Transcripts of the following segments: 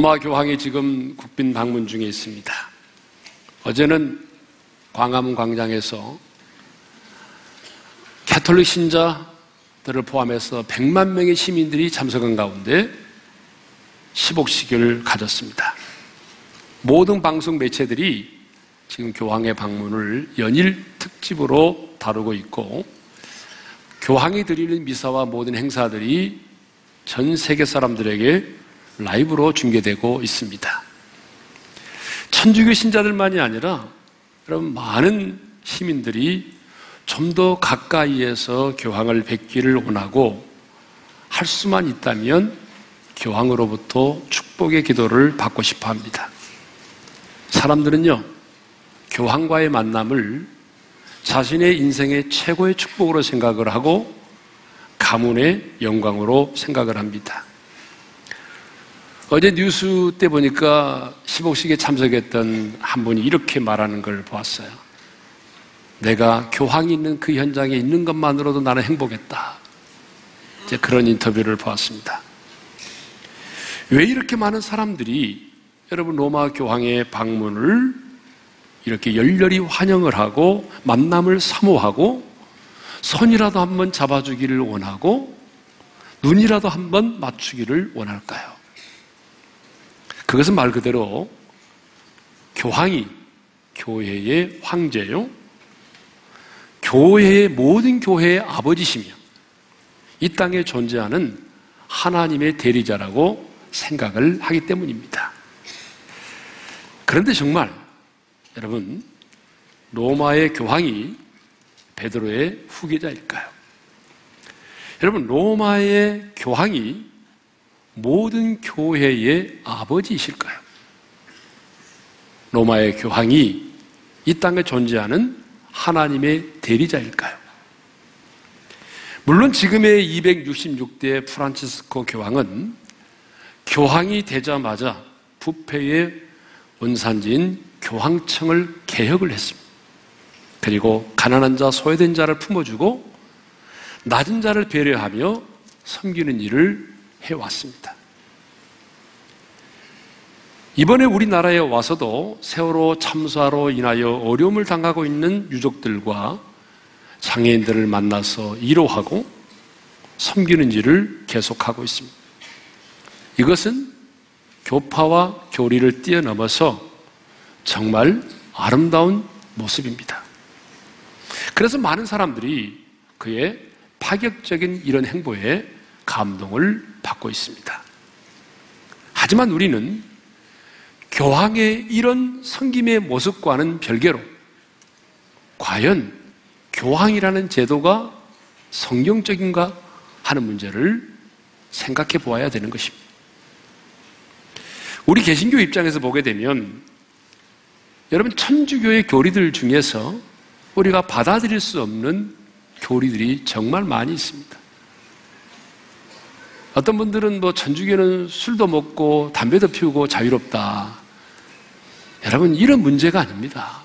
로마 교황이 지금 국빈 방문 중에 있습니다. 어제는 광화문 광장에서 캐톨릭 신자들을 포함해서 100만 명의 시민들이 참석한 가운데 10옥식을 가졌습니다. 모든 방송 매체들이 지금 교황의 방문을 연일 특집으로 다루고 있고 교황이 드리는 미사와 모든 행사들이 전 세계 사람들에게 라이브로 중계되고 있습니다. 천주교 신자들만이 아니라 여러분 많은 시민들이 좀 더 가까이에서 교황을 뵙기를 원하고 할 수만 있다면 교황으로부터 축복의 기도를 받고 싶어 합니다. 사람들은요, 교황과의 만남을 자신의 인생의 최고의 축복으로 생각을 하고 가문의 영광으로 생각을 합니다. 어제 뉴스 때 보니까 10억씩에 참석했던 한 분이 이렇게 말하는 걸 보았어요. 내가 교황이 있는 그 현장에 있는 것만으로도 나는 행복했다. 이제 그런 인터뷰를 보았습니다. 왜 이렇게 많은 사람들이 여러분 로마 교황의 방문을 이렇게 열렬히 환영을 하고 만남을 사모하고 손이라도 한번 잡아주기를 원하고 눈이라도 한번 맞추기를 원할까요? 그것은 말 그대로 교황이 교회의 황제요. 교회의 모든 교회의 아버지시며 이 땅에 존재하는 하나님의 대리자라고 생각을 하기 때문입니다. 그런데 정말 여러분 로마의 교황이 베드로의 후계자일까요? 여러분 로마의 교황이 모든 교회의 아버지이실까요? 로마의 교황이 이 땅에 존재하는 하나님의 대리자일까요? 물론 지금의 266대 프란치스코 교황은 교황이 되자마자 부패의 원산지인 교황청을 개혁을 했습니다. 그리고 가난한 자, 소외된 자를 품어주고 낮은 자를 배려하며 섬기는 일을 해왔습니다. 이번에 우리나라에 와서도 세월호 참사로 인하여 어려움을 당하고 있는 유족들과 장애인들을 만나서 위로하고 섬기는 일을 계속하고 있습니다. 이것은 교파와 교리를 뛰어넘어서 정말 아름다운 모습입니다. 그래서 많은 사람들이 그의 파격적인 이런 행보에 감동을 받고 있습니다. 하지만 우리는 교황의 이런 성김의 모습과는 별개로 과연 교황이라는 제도가 성경적인가 하는 문제를 생각해 보아야 되는 것입니다. 우리 개신교 입장에서 보게 되면 여러분 천주교의 교리들 중에서 우리가 받아들일 수 없는 교리들이 정말 많이 있습니다. 어떤 분들은 뭐 천주교는 술도 먹고 담배도 피우고 자유롭다. 여러분 이런 문제가 아닙니다.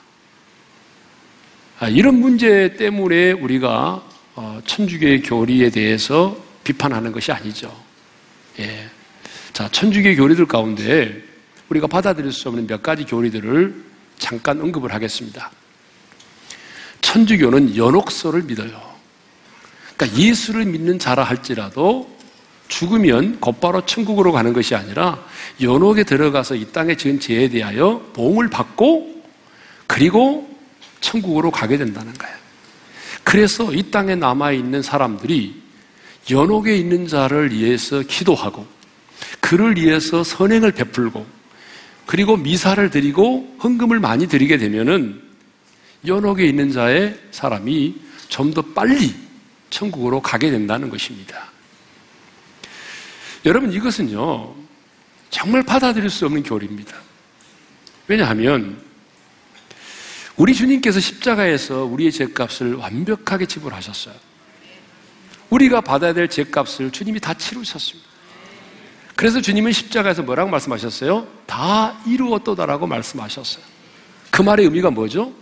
아, 이런 문제 때문에 우리가 어, 천주교의 교리에 대해서 비판하는 것이 아니죠. 예. 자, 천주교 교리들 가운데 우리가 받아들일 수 없는 몇 가지 교리들을 잠깐 언급을 하겠습니다. 천주교는 연옥서를 믿어요. 그러니까 예수를 믿는 자라 할지라도 죽으면 곧바로 천국으로 가는 것이 아니라 연옥에 들어가서 이 땅에 지은 죄에 대하여 보응을 받고 그리고 천국으로 가게 된다는 거예요. 그래서 이 땅에 남아있는 사람들이 연옥에 있는 자를 위해서 기도하고 그를 위해서 선행을 베풀고 그리고 미사를 드리고 헌금을 많이 드리게 되면은 연옥에 있는 자의 사람이 좀 더 빨리 천국으로 가게 된다는 것입니다. 여러분 이것은요 정말 받아들일 수 없는 교리입니다. 왜냐하면 우리 주님께서 십자가에서 우리의 죄값을 완벽하게 지불하셨어요. 우리가 받아야 될 죄값을 주님이 다 치르셨습니다. 그래서 주님은 십자가에서 뭐라고 말씀하셨어요? 다 이루었도다라고 말씀하셨어요. 그 말의 의미가 뭐죠?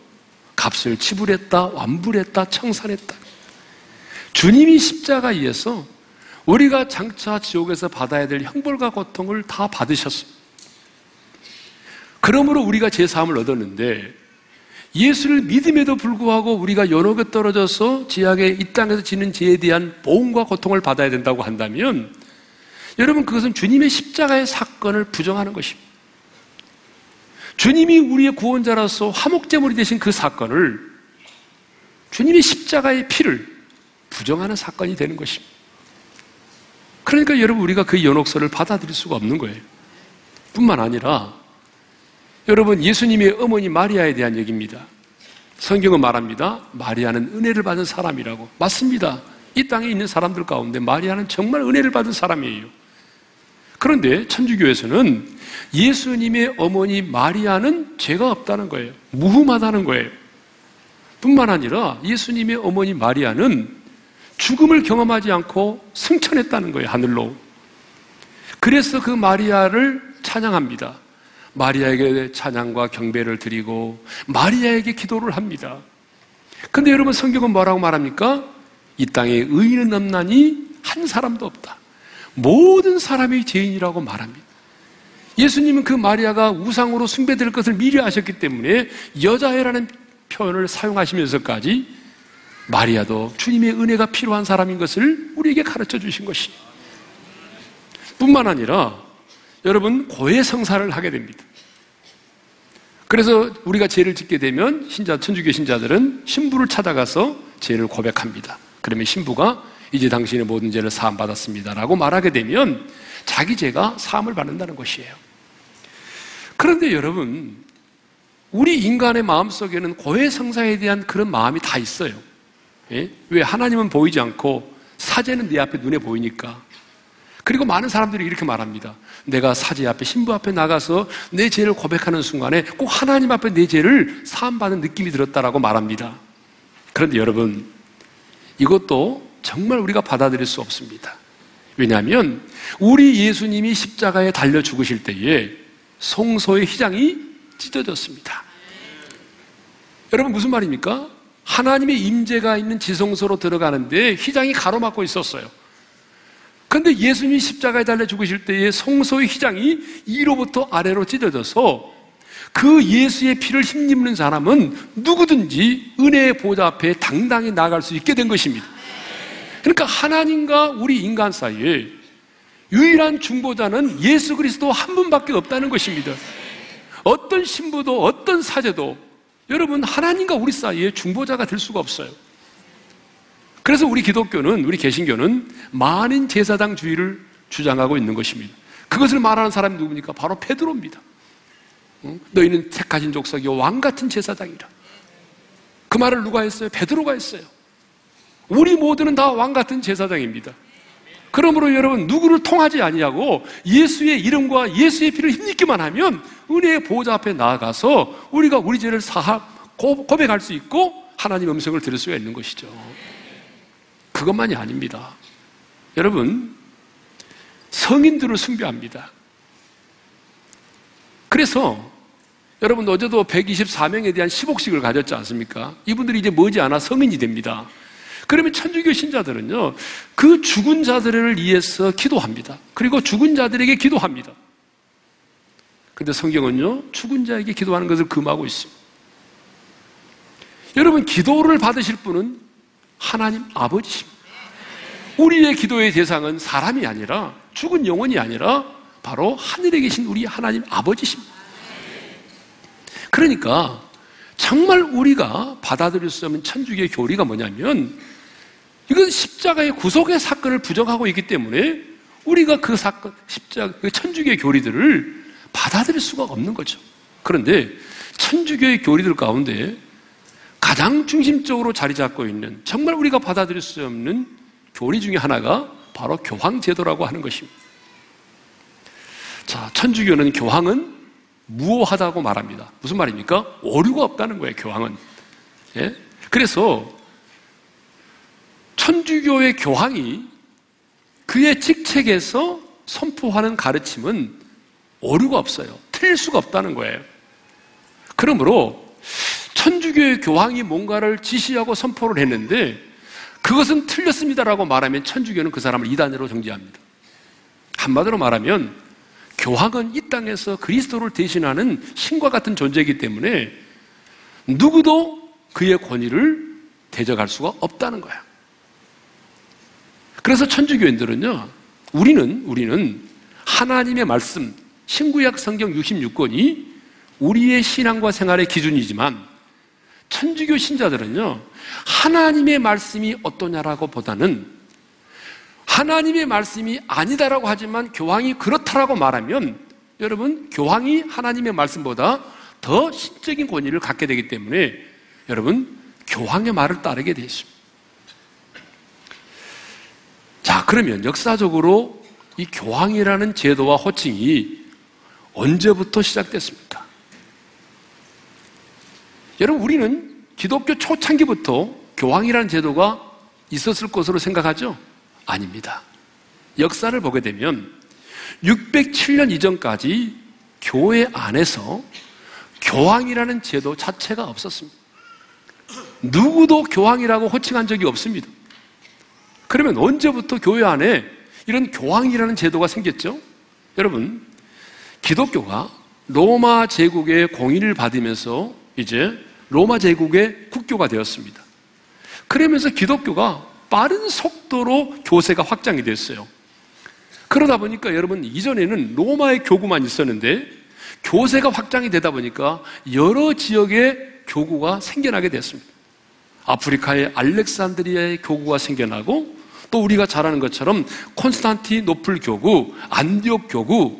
값을 지불했다, 완불했다, 청산했다. 주님이 십자가에서 우리가 장차 지옥에서 받아야 될 형벌과 고통을 다 받으셨어요. 그러므로 우리가 제3을 얻었는데 예수를 믿음에도 불구하고 우리가 연옥에 떨어져서 지하게 이 땅에서 지는 죄에 대한 보험과 고통을 받아야 된다고 한다면 여러분 그것은 주님의 십자가의 사건을 부정하는 것입니다. 주님이 우리의 구원자로서 화목제물이 되신 그 사건을 주님의 십자가의 피를 부정하는 사건이 되는 것입니다. 그러니까 여러분 우리가 그 연옥서를 받아들일 수가 없는 거예요. 뿐만 아니라 여러분 예수님의 어머니 마리아에 대한 얘기입니다. 성경은 말합니다. 마리아는 은혜를 받은 사람이라고. 맞습니다. 이 땅에 있는 사람들 가운데 마리아는 정말 은혜를 받은 사람이에요. 그런데 천주교에서는 예수님의 어머니 마리아는 죄가 없다는 거예요. 무흠하다는 거예요. 뿐만 아니라 예수님의 어머니 마리아는 죽음을 경험하지 않고 승천했다는 거예요, 하늘로. 그래서 그 마리아를 찬양합니다. 마리아에게 찬양과 경배를 드리고 마리아에게 기도를 합니다. 근데 여러분 성경은 뭐라고 말합니까? 이 땅에 의인은 없나니 한 사람도 없다. 모든 사람이 죄인이라고 말합니다. 예수님은 그 마리아가 우상으로 숭배될 것을 미리 아셨기 때문에 여자애라는 표현을 사용하시면서까지 마리아도 주님의 은혜가 필요한 사람인 것을 우리에게 가르쳐 주신 것이 뿐만 아니라 여러분 고해 성사를 하게 됩니다. 그래서 우리가 죄를 짓게 되면 신자 천주교 신자들은 신부를 찾아가서 죄를 고백합니다. 그러면 신부가 이제 당신의 모든 죄를 사함 받았습니다라고 말하게 되면 자기 죄가 사함을 받는다는 것이에요. 그런데 여러분 우리 인간의 마음 속에는 고해 성사에 대한 그런 마음이 다 있어요. 예? 왜 하나님은 보이지 않고 사제는 내 앞에 눈에 보이니까 그리고 많은 사람들이 이렇게 말합니다. 내가 사제 앞에 신부 앞에 나가서 내 죄를 고백하는 순간에 꼭 하나님 앞에 내 죄를 사함 받는 느낌이 들었다라고 말합니다. 그런데 여러분 이것도 정말 우리가 받아들일 수 없습니다. 왜냐하면 우리 예수님이 십자가에 달려 죽으실 때에 송소의 휘장이 찢어졌습니다. 여러분 무슨 말입니까? 하나님의 임재가 있는 지성소로 들어가는데 휘장이 가로막고 있었어요. 그런데 예수님이 십자가에 달려 죽으실 때에 성소의 휘장이 위로부터 아래로 찢어져서 그 예수의 피를 힘입는 사람은 누구든지 은혜의 보좌 앞에 당당히 나갈 수 있게 된 것입니다. 그러니까 하나님과 우리 인간 사이에 유일한 중보자는 예수 그리스도 한 분밖에 없다는 것입니다. 어떤 신부도 어떤 사제도 여러분 하나님과 우리 사이에 중보자가 될 수가 없어요. 그래서 우리 기독교는, 우리 개신교는 만인 제사장주의를 주장하고 있는 것입니다. 그것을 말하는 사람이 누굽니까? 바로 페드로입니다. 너희는 택하신 족속이 왕 같은 제사장이라. 그 말을 누가 했어요? 베드로가 했어요. 우리 모두는 다 왕 같은 제사장입니다. 그러므로 여러분 누구를 통하지 아니하고 예수의 이름과 예수의 피를 힘입기만 하면 은혜의 보호자 앞에 나아가서 우리가 우리 죄를 사하 고백할 수 있고 하나님 음성을 들을 수가 있는 것이죠. 그것만이 아닙니다. 여러분, 성인들을 숭배합니다. 그래서 여러분 어제도 124명에 대한 10억씩을 가졌지 않습니까? 이분들이 이제 머지않아 성인이 됩니다. 그러면 천주교 신자들은요, 그 죽은 자들을 위해서 기도합니다. 그리고 죽은 자들에게 기도합니다. 근데 성경은요, 죽은 자에게 기도하는 것을 금하고 있습니다. 여러분, 기도를 받으실 분은 하나님 아버지십니다. 우리의 기도의 대상은 사람이 아니라 죽은 영혼이 아니라 바로 하늘에 계신 우리 하나님 아버지십니다. 그러니까 정말 우리가 받아들일 수 없는 천주교의 교리가 뭐냐면 이건 십자가의 구속의 사건을 부정하고 있기 때문에 우리가 그 사건, 십자가, 그 천주교의 교리들을 받아들일 수가 없는 거죠. 그런데 천주교의 교리들 가운데 가장 중심적으로 자리 잡고 있는 정말 우리가 받아들일 수 없는 교리 중에 하나가 바로 교황제도라고 하는 것입니다. 자, 천주교는 교황은 무오하다고 말합니다. 무슨 말입니까? 오류가 없다는 거예요, 교황은. 예? 그래서 천주교의 교황이 그의 직책에서 선포하는 가르침은 오류가 없어요. 틀릴 수가 없다는 거예요. 그러므로 천주교의 교황이 뭔가를 지시하고 선포를 했는데 그것은 틀렸습니다라고 말하면 천주교는 그 사람을 이단으로 정지합니다. 한마디로 말하면 교황은 이 땅에서 그리스도를 대신하는 신과 같은 존재이기 때문에 누구도 그의 권위를 대적할 수가 없다는 거야. 그래서 천주교인들은요, 우리는, 우리는 하나님의 말씀, 신구약 성경 66권이 우리의 신앙과 생활의 기준이지만 천주교 신자들은요, 하나님의 말씀이 어떠냐라고 보다는 하나님의 말씀이 아니다라고 하지만 교황이 그렇다라고 말하면 여러분, 교황이 하나님의 말씀보다 더 신적인 권위를 갖게 되기 때문에 여러분, 교황의 말을 따르게 되어 있습니다. 자, 그러면 역사적으로 이 교황이라는 제도와 호칭이 언제부터 시작됐습니까? 여러분, 우리는 기독교 초창기부터 교황이라는 제도가 있었을 것으로 생각하죠? 아닙니다. 역사를 보게 되면 607년 이전까지 교회 안에서 교황이라는 제도 자체가 없었습니다. 누구도 교황이라고 호칭한 적이 없습니다. 그러면 언제부터 교회 안에 이런 교황이라는 제도가 생겼죠? 여러분, 기독교가 로마 제국의 공인을 받으면서 이제 로마 제국의 국교가 되었습니다. 그러면서 기독교가 빠른 속도로 교세가 확장이 됐어요. 그러다 보니까 여러분 이전에는 로마의 교구만 있었는데 교세가 확장이 되다 보니까 여러 지역의 교구가 생겨나게 됐습니다. 아프리카의 알렉산드리아의 교구가 생겨나고 또 우리가 잘 아는 것처럼 콘스탄티노플 교구, 안디옥 교구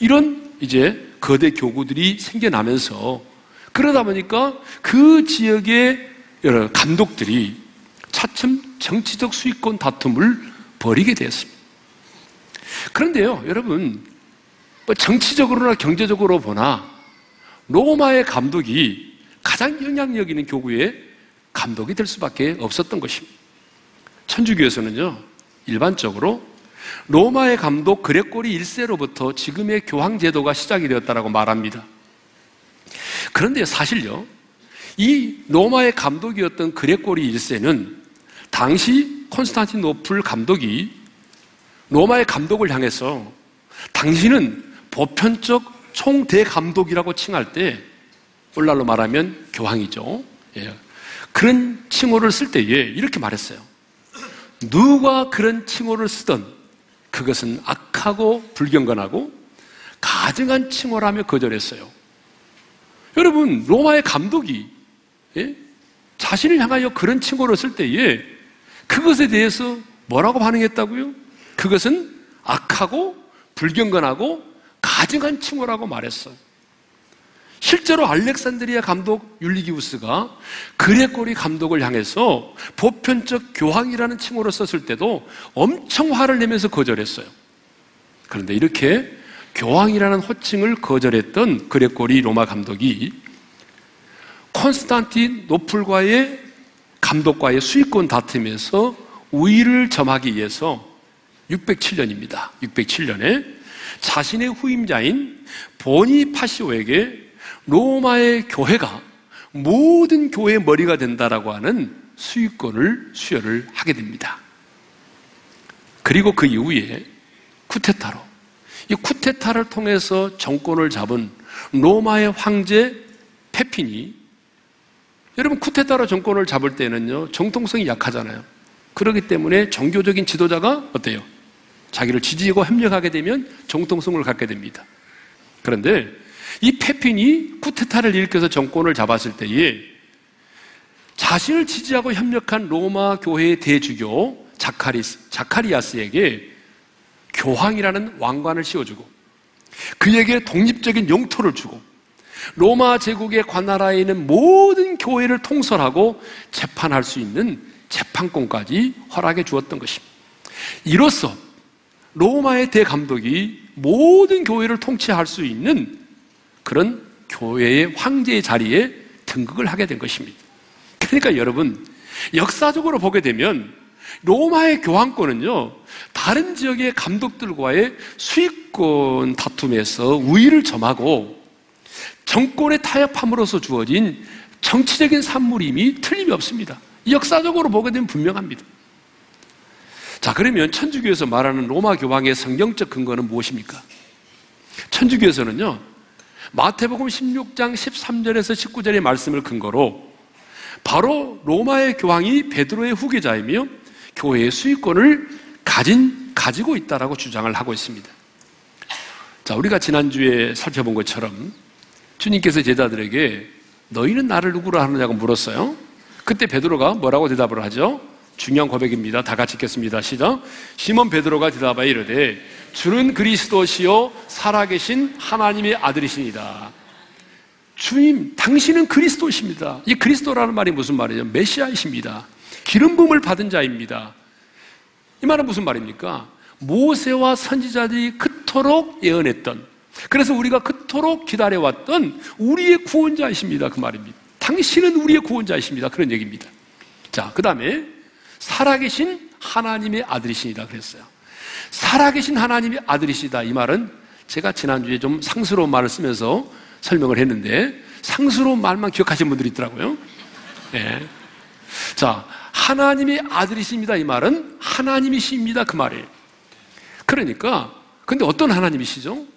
이런 이제 거대 교구들이 생겨나면서 그러다 보니까 그 지역의 여러 감독들이 차츰 정치적 수익권 다툼을 벌이게 되었습니다. 그런데요, 여러분, 뭐 정치적으로나 경제적으로 보나 로마의 감독이 가장 영향력 있는 교구의 감독이 될 수밖에 없었던 것입니다. 천주교에서는요, 일반적으로 로마의 감독 그레꼬리 1세로부터 지금의 교황 제도가 시작이 되었다고 말합니다. 그런데 사실요, 이 로마의 감독이었던 그레꼬리 1세는 당시 콘스탄티노플 감독이 로마의 감독을 향해서 당신은 보편적 총대감독이라고 칭할 때 오늘날로 말하면 교황이죠. 예. 그런 칭호를 쓸 때에 이렇게 말했어요. 누가 그런 칭호를 쓰던 그것은 악하고 불경건하고 가증한 칭호라며 거절했어요. 여러분, 로마의 감독이 예? 자신을 향하여 그런 칭호를 쓸 때에 그것에 대해서 뭐라고 반응했다고요? 그것은 악하고 불경건하고 가증한 칭호라고 말했어요. 실제로 알렉산드리아 감독 율리기우스가 그레꼬리 감독을 향해서 보편적 교황이라는 칭호로 썼을 때도 엄청 화를 내면서 거절했어요. 그런데 이렇게 교황이라는 호칭을 거절했던 그레꼬리 로마 감독이 콘스탄티노플과의 감독과의 수익권 다툼에서 우위를 점하기 위해서 607년입니다. 607년에 자신의 후임자인 보니파시오에게 로마의 교회가 모든 교회의 머리가 된다라고 하는 수익권을 수여를 하게 됩니다. 그리고 그 이후에 쿠테타로 이 쿠테타를 통해서 정권을 잡은 로마의 황제 페핀이 여러분 쿠테타로 정권을 잡을 때는요 정통성이 약하잖아요. 그렇기 때문에 종교적인 지도자가 어때요? 자기를 지지하고 협력하게 되면 정통성을 갖게 됩니다. 그런데 이 페핀이 쿠테타를 일으켜서 정권을 잡았을 때에 자신을 지지하고 협력한 로마 교회의 대주교 자카리스, 자카리아스에게 교황이라는 왕관을 씌워주고 그에게 독립적인 영토를 주고 로마 제국의 관나라에 있는 모든 교회를 통솔하고 재판할 수 있는 재판권까지 허락해 주었던 것입니다. 이로써 로마의 대감독이 모든 교회를 통치할 수 있는 그런 교회의 황제의 자리에 등극을 하게 된 것입니다. 그러니까 여러분, 역사적으로 보게 되면 로마의 교황권은요, 다른 지역의 감독들과의 수익권 다툼에서 우위를 점하고 정권의 타협함으로써 주어진 정치적인 산물임이 틀림이 없습니다. 역사적으로 보게 되면 분명합니다. 자, 그러면 천주교에서 말하는 로마 교황의 성경적 근거는 무엇입니까? 천주교에서는요, 마태복음 16장 13절에서 19절의 말씀을 근거로 바로 로마의 교황이 베드로의 후계자이며 교회의 수익권을 가진, 가지고 있다라고 주장을 하고 있습니다. 자, 우리가 지난주에 살펴본 것처럼 주님께서 제자들에게 너희는 나를 누구로 하느냐고 물었어요. 그때 베드로가 뭐라고 대답을 하죠? 중요한 고백입니다. 다 같이 읽겠습니다. 시작. 시몬 베드로가 대답하여 이르되 주는 그리스도시요 살아계신 하나님의 아들이십니다. 주님, 당신은 그리스도십니다. 이 그리스도라는 말이 무슨 말이죠? 메시아이십니다. 기름 부음을 받은 자입니다. 이 말은 무슨 말입니까? 모세와 선지자들이 그토록 예언했던 그래서 우리가 그토록 기다려왔던 우리의 구원자이십니다. 그 말입니다. 당신은 우리의 구원자이십니다. 그런 얘기입니다. 자, 그 다음에 살아계신 하나님의 아들이십니다. 그랬어요. 살아계신 하나님의 아들이시다. 이 말은 제가 지난주에 좀 상스러운 말을 쓰면서 설명을 했는데 상스러운 말만 기억하시는 분들이 있더라고요. 네. 자, 하나님의 아들이십니다. 이 말은 하나님이십니다. 그 말이에요. 그러니까, 근데 어떤 하나님이시죠?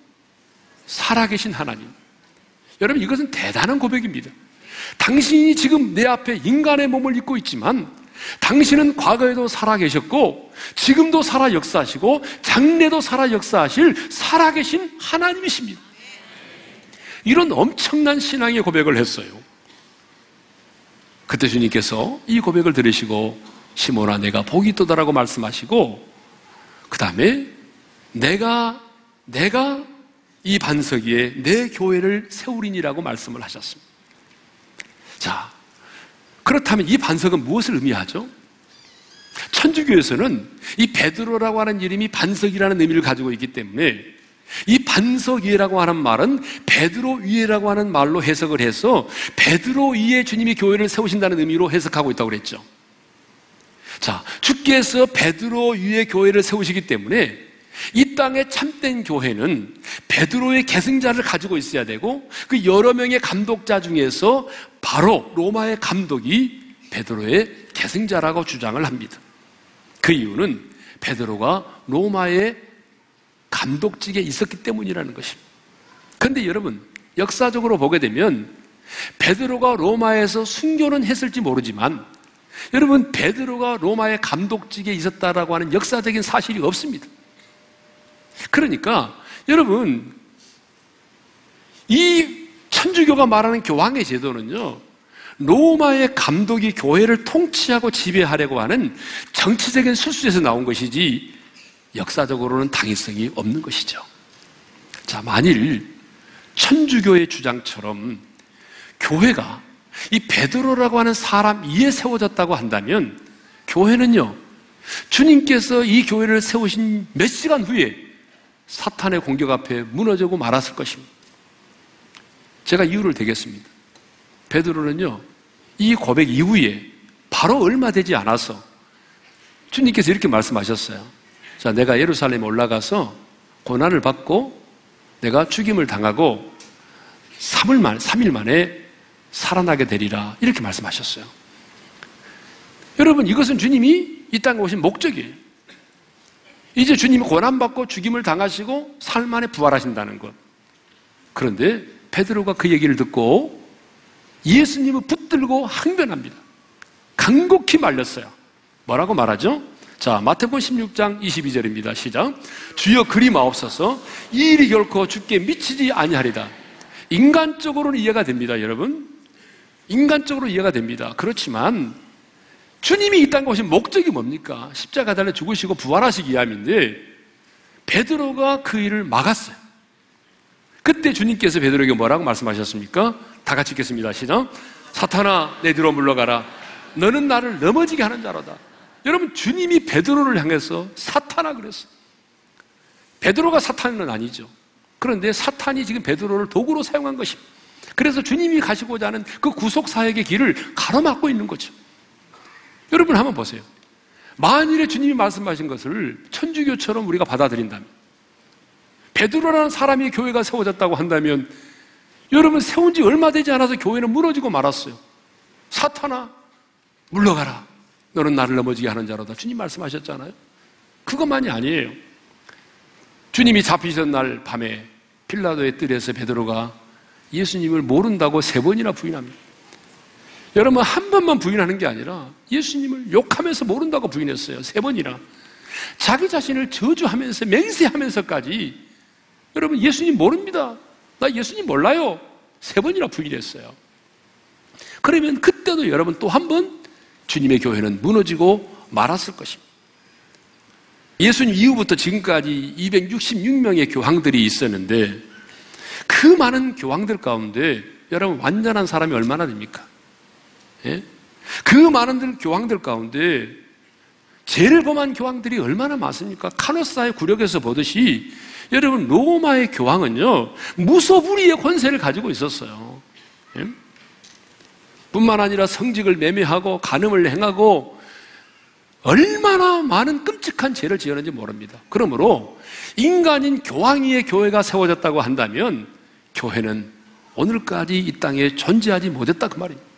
살아계신 하나님. 여러분, 이것은 대단한 고백입니다. 당신이 지금 내 앞에 인간의 몸을 입고 있지만, 당신은 과거에도 살아 계셨고, 지금도 살아 역사하시고, 장래도 살아 역사하실 살아계신 하나님이십니다. 이런 엄청난 신앙의 고백을 했어요. 그때 주님께서 이 고백을 들으시고, 시몬아, 내가 복이 있다라고 말씀하시고, 그 다음에 내가, 내가 이 반석 위에 내 교회를 세우리니라고 말씀을 하셨습니다. 자, 그렇다면 이 반석은 무엇을 의미하죠? 천주교에서는 이 베드로라고 하는 이름이 반석이라는 의미를 가지고 있기 때문에 이 반석 위에라고 하는 말은 베드로 위에라고 하는 말로 해석을 해서 베드로 위에 주님이 교회를 세우신다는 의미로 해석하고 있다고 그랬죠. 자, 주께서 베드로 위에 교회를 세우시기 때문에 이 땅의 참된 교회는 베드로의 계승자를 가지고 있어야 되고 그 여러 명의 감독자 중에서 바로 로마의 감독이 베드로의 계승자라고 주장을 합니다. 그 이유는 베드로가 로마의 감독직에 있었기 때문이라는 것입니다. 그런데 여러분 역사적으로 보게 되면 베드로가 로마에서 순교는 했을지 모르지만 여러분 베드로가 로마의 감독직에 있었다라고 하는 역사적인 사실이 없습니다. 그러니까 여러분 이 천주교가 말하는 교황의 제도는요. 로마의 감독이 교회를 통치하고 지배하려고 하는 정치적인 술수에서 나온 것이지 역사적으로는 당위성이 없는 것이죠. 자, 만일 천주교의 주장처럼 교회가 이 베드로라고 하는 사람 위에 세워졌다고 한다면 교회는요, 주님께서 이 교회를 세우신 몇 시간 후에 사탄의 공격 앞에 무너지고 말았을 것입니다. 제가 이유를 대겠습니다. 베드로는요, 이 고백 이후에 바로 얼마 되지 않아서 주님께서 이렇게 말씀하셨어요. 자, 내가 예루살렘에 올라가서 고난을 받고 내가 죽임을 당하고 3일 만, 3일 만에 살아나게 되리라. 이렇게 말씀하셨어요. 여러분, 이것은 주님이 이 땅에 오신 목적이에요. 이제 주님이 고난받고 죽임을 당하시고 삶 안에 부활하신다는 것. 그런데 베드로가 그 얘기를 듣고 예수님을 붙들고 항변합니다. 간곡히 말렸어요. 뭐라고 말하죠? 자, 마태복음 16장 22절입니다. 시작. 주여 그리 마옵소서. 이 일이 결코 죽게 미치지 아니하리다. 인간적으로는 이해가 됩니다, 여러분. 인간적으로 이해가 됩니다. 그렇지만 주님이 이 땅에 오신 목적이 뭡니까? 십자가 달려 죽으시고 부활하시기 위함인데 베드로가 그 일을 막았어요. 그때 주님께서 베드로에게 뭐라고 말씀하셨습니까? 다 같이 읽겠습니다. 시작. 사탄아 내 뒤로 물러가라. 너는 나를 넘어지게 하는 자로다. 여러분 주님이 베드로를 향해서 사탄아 그랬어. 베드로가 사탄은 아니죠. 그런데 사탄이 지금 베드로를 도구로 사용한 것입니다. 그래서 주님이 가시고자 하는 그 구속 사역의 길을 가로막고 있는 거죠. 여러분 한번 보세요. 만일에 주님이 말씀하신 것을 천주교처럼 우리가 받아들인다면 베드로라는 사람이 교회가 세워졌다고 한다면 여러분 세운 지 얼마 되지 않아서 교회는 무너지고 말았어요. 사탄아 물러가라. 너는 나를 넘어지게 하는 자로다. 주님 말씀하셨잖아요. 그것만이 아니에요. 주님이 잡히던 날 밤에 필라도의 뜰에서 베드로가 예수님을 모른다고 세 번이나 부인합니다. 여러분 한 번만 부인하는 게 아니라 예수님을 욕하면서 모른다고 부인했어요. 세 번이나. 자기 자신을 저주하면서 맹세하면서까지 여러분 예수님 모릅니다. 나 예수님 몰라요. 세 번이나 부인했어요. 그러면 그때도 여러분 또 한 번 주님의 교회는 무너지고 말았을 것입니다. 예수님 이후부터 지금까지 266명의 교황들이 있었는데 그 많은 교황들 가운데 여러분 완전한 사람이 얼마나 됩니까? 예? 그 많은 교황들 가운데 죄를 범한 교황들이 얼마나 많습니까? 카노사의 구력에서 보듯이 여러분 로마의 교황은요 무소불위의 권세를 가지고 있었어요. 예? 뿐만 아니라 성직을 매매하고 간음을 행하고 얼마나 많은 끔찍한 죄를 지었는지 모릅니다. 그러므로 인간인 교황위의 교회가 세워졌다고 한다면 교회는 오늘까지 이 땅에 존재하지 못했다 그 말입니다.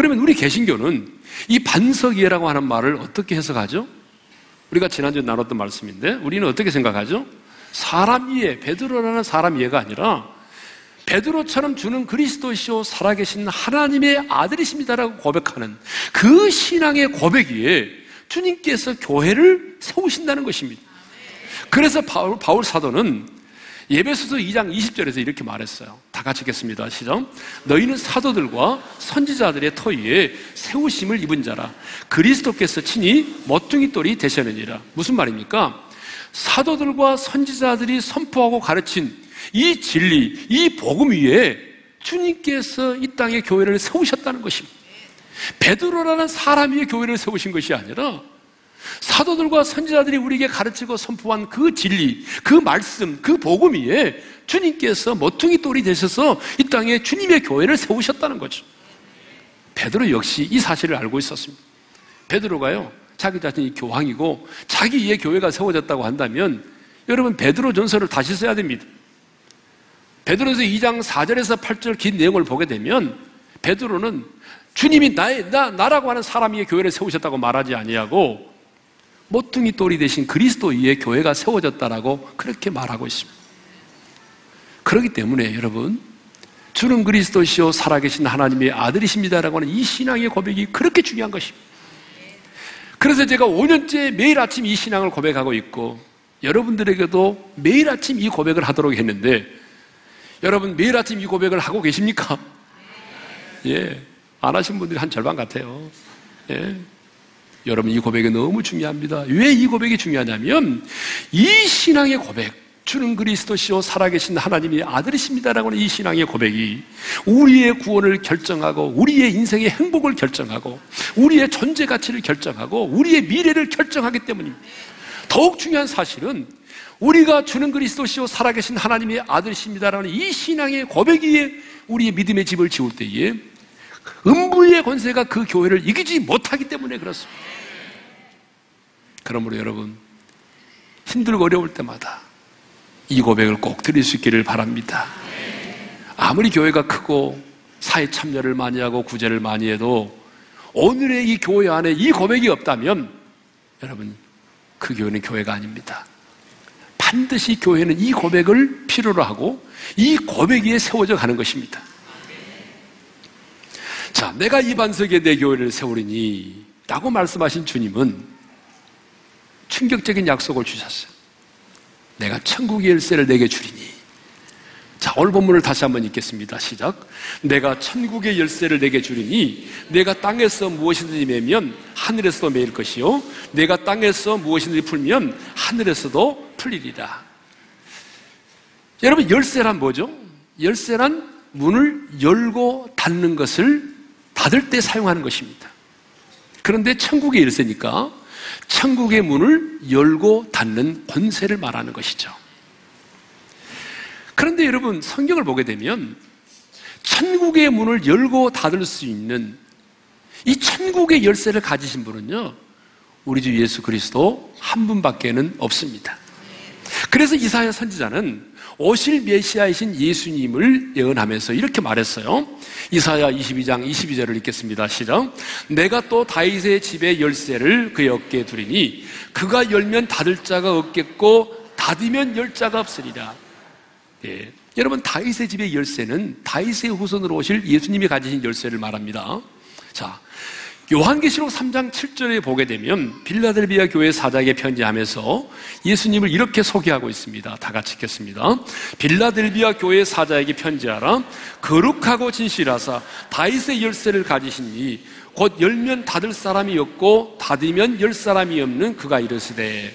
그러면 우리 개신교는 이 반석이라고 하는 말을 어떻게 해석하죠? 우리가 지난주에 나눴던 말씀인데 우리는 어떻게 생각하죠? 사람 이해, 베드로라는 사람 이해가 아니라 베드로처럼 주는 그리스도시오 살아계신 하나님의 아들이십니다라고 고백하는 그 신앙의 고백 위에 주님께서 교회를 세우신다는 것입니다. 그래서 바울, 바울 사도는 예배소서 2장 20절에서 이렇게 말했어요. 다 같이 읽겠습니다. 시작. 너희는 사도들과 선지자들의 터 위에 세우심을 입은 자라. 그리스도께서 친히 멋둥이 똘이 되셨느니라. 무슨 말입니까? 사도들과 선지자들이 선포하고 가르친 이 진리, 이 복음 위에 주님께서 이 땅에 교회를 세우셨다는 것입니다. 베드로라는 사람 위에 교회를 세우신 것이 아니라 사도들과 선지자들이 우리에게 가르치고 선포한 그 진리, 그 말씀, 그 복음 위에 주님께서 모퉁이 돌이 되셔서 이 땅에 주님의 교회를 세우셨다는 거죠. 베드로 역시 이 사실을 알고 있었습니다. 베드로가요, 자기 자신이 교황이고 자기 의 교회가 세워졌다고 한다면 여러분 베드로 전서를 다시 써야 됩니다. 베드로에서 2장 4절에서 8절 긴 내용을 보게 되면 베드로는 주님이 나의 나 나라고 하는 사람이 교회를 세우셨다고 말하지 아니하고 모퉁이 돌이 되신 그리스도 위에 교회가 세워졌다라고 그렇게 말하고 있습니다. 그렇기 때문에 여러분 주는 그리스도시요 살아계신 하나님의 아들이십니다라고 하는 이 신앙의 고백이 그렇게 중요한 것입니다. 그래서 제가 5년째 매일 아침 이 신앙을 고백하고 있고 여러분들에게도 매일 아침 이 고백을 하도록 했는데 여러분 매일 아침 이 고백을 하고 계십니까? 예. 안 하신 분들이 한 절반 같아요. 예. 여러분 이 고백이 너무 중요합니다. 왜 이 고백이 중요하냐면 이 신앙의 고백, 주는 그리스도시요 살아계신 하나님이 아들이십니다라고 하는 이 신앙의 고백이 우리의 구원을 결정하고 우리의 인생의 행복을 결정하고 우리의 존재 가치를 결정하고 우리의 미래를 결정하기 때문입니다. 더욱 중요한 사실은 우리가 주는 그리스도시요 살아계신 하나님의 아들이십니다라는 이 신앙의 고백 위에 우리의 믿음의 집을 지울 때에 음부의 권세가 그 교회를 이기지 못하기 때문에 그렇습니다. 그러므로 여러분, 힘들고 어려울 때마다 이 고백을 꼭 드릴 수 있기를 바랍니다. 아무리 교회가 크고 사회 참여를 많이 하고 구제를 많이 해도 오늘의 이 교회 안에 이 고백이 없다면 여러분, 그 교회는 교회가 아닙니다. 반드시 교회는 이 고백을 필요로 하고 이 고백 위에 세워져 가는 것입니다. 자, 내가 이 반석에 내 교회를 세우리니 라고 말씀하신 주님은 충격적인 약속을 주셨어요. 내가 천국의 열쇠를 내게 주리니. 자, 오늘 본문을 다시 한번 읽겠습니다. 시작. 내가 천국의 열쇠를 내게 주리니 내가 땅에서 무엇이든지 매면 하늘에서도 매일 것이요. 내가 땅에서 무엇이든지 풀면 하늘에서도 풀리리라. 여러분, 열쇠란 뭐죠? 열쇠란 문을 열고 닫는 것을 닫을 때 사용하는 것입니다. 그런데 천국의 열쇠니까 천국의 문을 열고 닫는 권세를 말하는 것이죠. 그런데 여러분, 성경을 보게 되면 천국의 문을 열고 닫을 수 있는 이 천국의 열쇠를 가지신 분은요, 우리 주 예수 그리스도 한 분밖에는 없습니다. 그래서 이사야 선지자는 오실 메시아이신 예수님을 예언하면서 이렇게 말했어요. 이사야 22장 22절을 읽겠습니다. 시작. 내가 또 다윗의 집의 열쇠를 그의 어깨에 두리니 그가 열면 닫을 자가 없겠고 닫으면 열 자가 없으리라. 예. 여러분 다윗의 집의 열쇠는 다윗의 후손으로 오실 예수님이 가지신 열쇠를 말합니다. 자, 요한계시록 3장 7절에 보게 되면 빌라델비아 교회 사장에게 편지하면서 예수님을 이렇게 소개하고 있습니다. 다 같이 읽겠습니다. 빌라델비아 교회 사자에게 편지하라. 거룩하고 진실하사 다윗의 열쇠를 가지신 이곧 열면 닫을 사람이 없고 닫으면 열 사람이 없는 그가 이르시되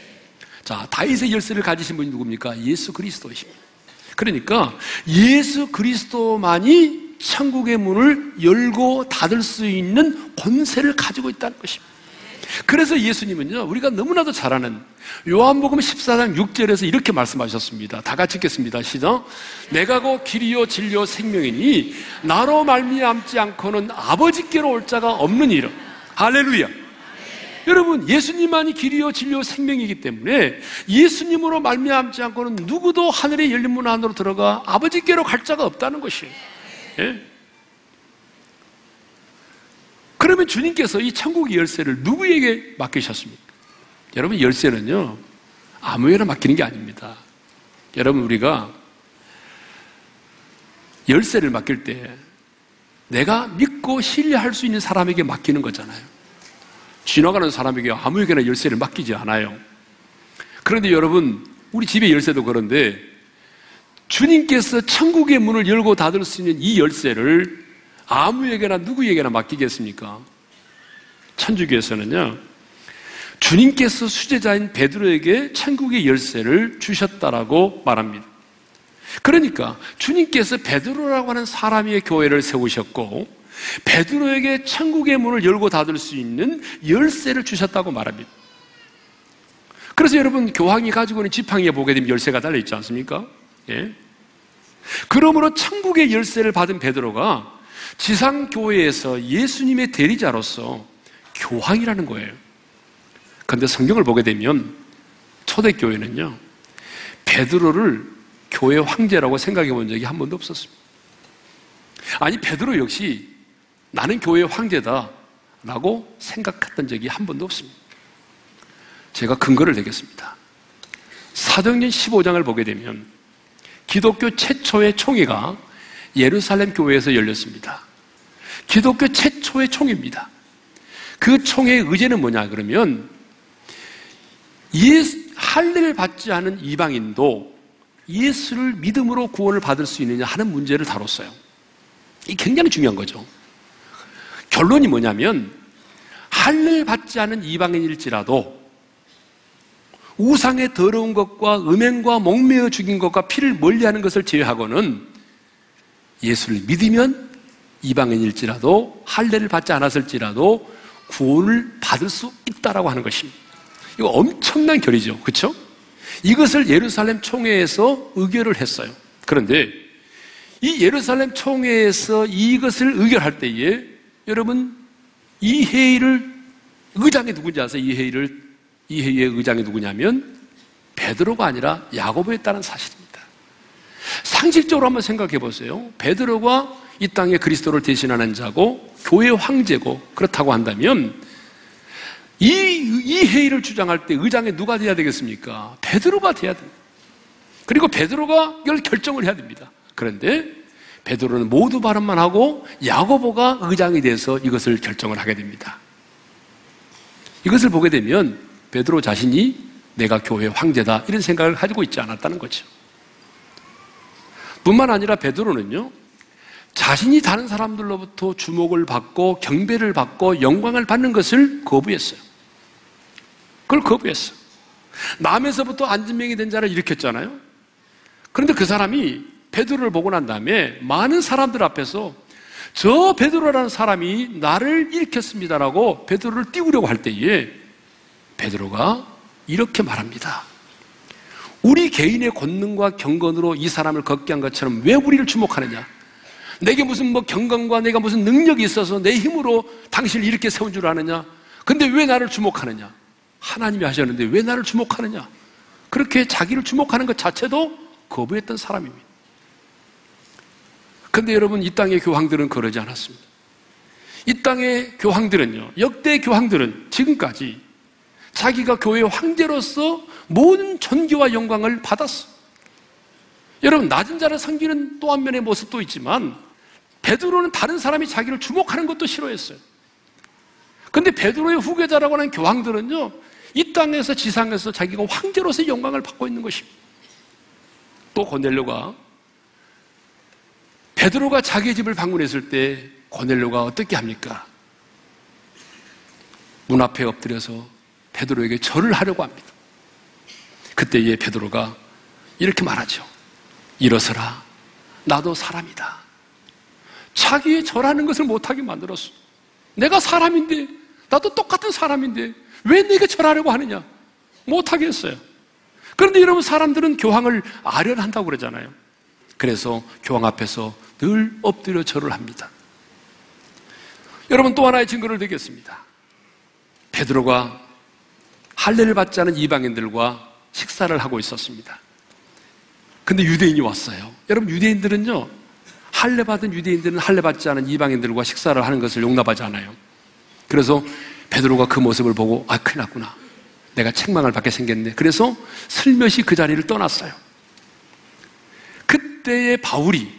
자 다윗의 열쇠를 가지신 분이 누굽니까? 예수 그리스도이십니다. 그러니까 예수 그리스도만이 천국의 문을 열고 닫을 수 있는 권세를 가지고 있다는 것입니다. 그래서 예수님은요, 우리가 너무나도 잘 아는 요한복음 14장 6절에서 이렇게 말씀하셨습니다. 다 같이 읽겠습니다. 시작. 내가 고 길이요 진리요 생명이니 나로 말미암지 않고는 아버지께로 올 자가 없는 이름. 할렐루야. 여러분, 예수님만이 길이요 진리요 생명이기 때문에 예수님으로 말미암지 않고는 누구도 하늘의 열린 문 안으로 들어가 아버지께로 갈 자가 없다는 것이에요. 예? 그러면 주님께서 이 천국의 열쇠를 누구에게 맡기셨습니까? 여러분, 열쇠는요, 아무에나 맡기는 게 아닙니다. 여러분, 우리가 열쇠를 맡길 때 내가 믿고 신뢰할 수 있는 사람에게 맡기는 거잖아요. 지나가는 사람에게 아무에게나 열쇠를 맡기지 않아요. 그런데 여러분, 우리 집의 열쇠도 그런데 주님께서 천국의 문을 열고 닫을 수 있는 이 열쇠를 아무에게나 누구에게나 맡기겠습니까? 천주교에서는요. 주님께서 수제자인 베드로에게 천국의 열쇠를 주셨다라고 말합니다. 그러니까 주님께서 베드로라고 하는 사람의 교회를 세우셨고 베드로에게 천국의 문을 열고 닫을 수 있는 열쇠를 주셨다고 말합니다. 그래서 여러분 교황이 가지고 있는 지팡이에 보게 되면 열쇠가 달려 있지 않습니까? 예? 그러므로 천국의 열쇠를 받은 베드로가 지상교회에서 예수님의 대리자로서 교황이라는 거예요. 그런데 성경을 보게 되면 초대교회는요, 베드로를 교회 황제라고 생각해 본 적이 한 번도 없었습니다. 아니, 베드로 역시 나는 교회 황제다 라고 생각했던 적이 한 번도 없습니다. 제가 근거를 대겠습니다. 사도행전 15장을 보게 되면 기독교 최초의 총회가 예루살렘 교회에서 열렸습니다. 기독교 최초의 총회입니다. 그 총회의 의제는 뭐냐 그러면 예수, 할례를 받지 않은 이방인도 예수를 믿음으로 구원을 받을 수 있느냐 하는 문제를 다뤘어요. 이 굉장히 중요한 거죠. 결론이 뭐냐면 할례를 받지 않은 이방인일지라도 우상의 더러운 것과 음행과 목매어 죽인 것과 피를 멀리하는 것을 제외하고는 예수를 믿으면 이방인일지라도 할례를 받지 않았을지라도 구원을 받을 수 있다라고 하는 것입니다. 이거 엄청난 결이죠. 그렇죠? 이것을 예루살렘 총회에서 의결을 했어요. 그런데 이 예루살렘 총회에서 이것을 의결할 때에 여러분 이 회의를 의장이 누군지 아세요? 이 회의를 이 회의의 의장이 누구냐면 베드로가 아니라 야고보였다는 사실입니다. 상식적으로 한번 생각해 보세요. 베드로가 이 땅에 그리스도를 대신하는 자고 교회 황제고 그렇다고 한다면 이, 이 회의를 주장할 때 의장이 누가 돼야 되겠습니까? 베드로가 돼야 됩니다. 그리고 베드로가 이걸 결정을 해야 됩니다. 그런데 베드로는 모두 발언만 하고 야고보가 의장이 돼서 이것을 결정을 하게 됩니다. 이것을 보게 되면 베드로 자신이 내가 교회 황제다 이런 생각을 가지고 있지 않았다는 거죠. 뿐만 아니라 베드로는요. 자신이 다른 사람들로부터 주목을 받고 경배를 받고 영광을 받는 것을 거부했어요. 그걸 거부했어. 남에서부터 안진명이 된 자를 일으켰잖아요. 그런데 그 사람이 베드로를 보고 난 다음에 많은 사람들 앞에서 저 베드로라는 사람이 나를 일으켰습니다라고 베드로를 띄우려고 할 때에 베드로가 이렇게 말합니다. 우리 개인의 권능과 경건으로 이 사람을 걷게 한 것처럼 왜 우리를 주목하느냐? 내게 무슨 뭐 경건과 내가 무슨 능력이 있어서 내 힘으로 당신을 이렇게 세운 줄 아느냐? 근데 왜 나를 주목하느냐? 하나님이 하셨는데 왜 나를 주목하느냐? 그렇게 자기를 주목하는 것 자체도 거부했던 사람입니다. 근데 여러분, 이 땅의 교황들은 그러지 않았습니다. 이 땅의 교황들은요, 역대 교황들은 지금까지 자기가 교회 황제로서 모든 존귀와 영광을 받았어. 여러분 낮은 자를 섬기는 또 한 면의 모습도 있지만 베드로는 다른 사람이 자기를 주목하는 것도 싫어했어요. 근데 베드로의 후계자라고 하는 교황들은요, 이 땅에서 지상에서 자기가 황제로서의 영광을 받고 있는 것입니다. 또 고넬료가 베드로가 자기 집을 방문했을 때 고넬료가 어떻게 합니까? 문 앞에 엎드려서 베드로에게 절을 하려고 합니다. 그때 에 베드로가 이렇게 말하죠. 일어서라. 나도 사람이다. 자기의 절하는 것을 못하게 만들었어. 내가 사람인데, 나도 똑같은 사람인데, 왜 내게 절하려고 하느냐? 못하게 했어요. 그런데 여러분, 사람들은 교황을 아련한다고 그러잖아요. 그래서 교황 앞에서 늘 엎드려 절을 합니다. 여러분, 또 하나의 증거를 드리겠습니다. 베드로가 할례를 받지 않은 이방인들과 식사를 하고 있었습니다. 근데 유대인이 왔어요. 여러분 유대인들은요 할례 받은 유대인들은 할례 받지 않은 이방인들과 식사를 하는 것을 용납하지 않아요. 그래서 베드로가 그 모습을 보고 아 큰일 났구나. 내가 책망을 받게 생겼네. 그래서 슬며시 그 자리를 떠났어요. 그때의 바울이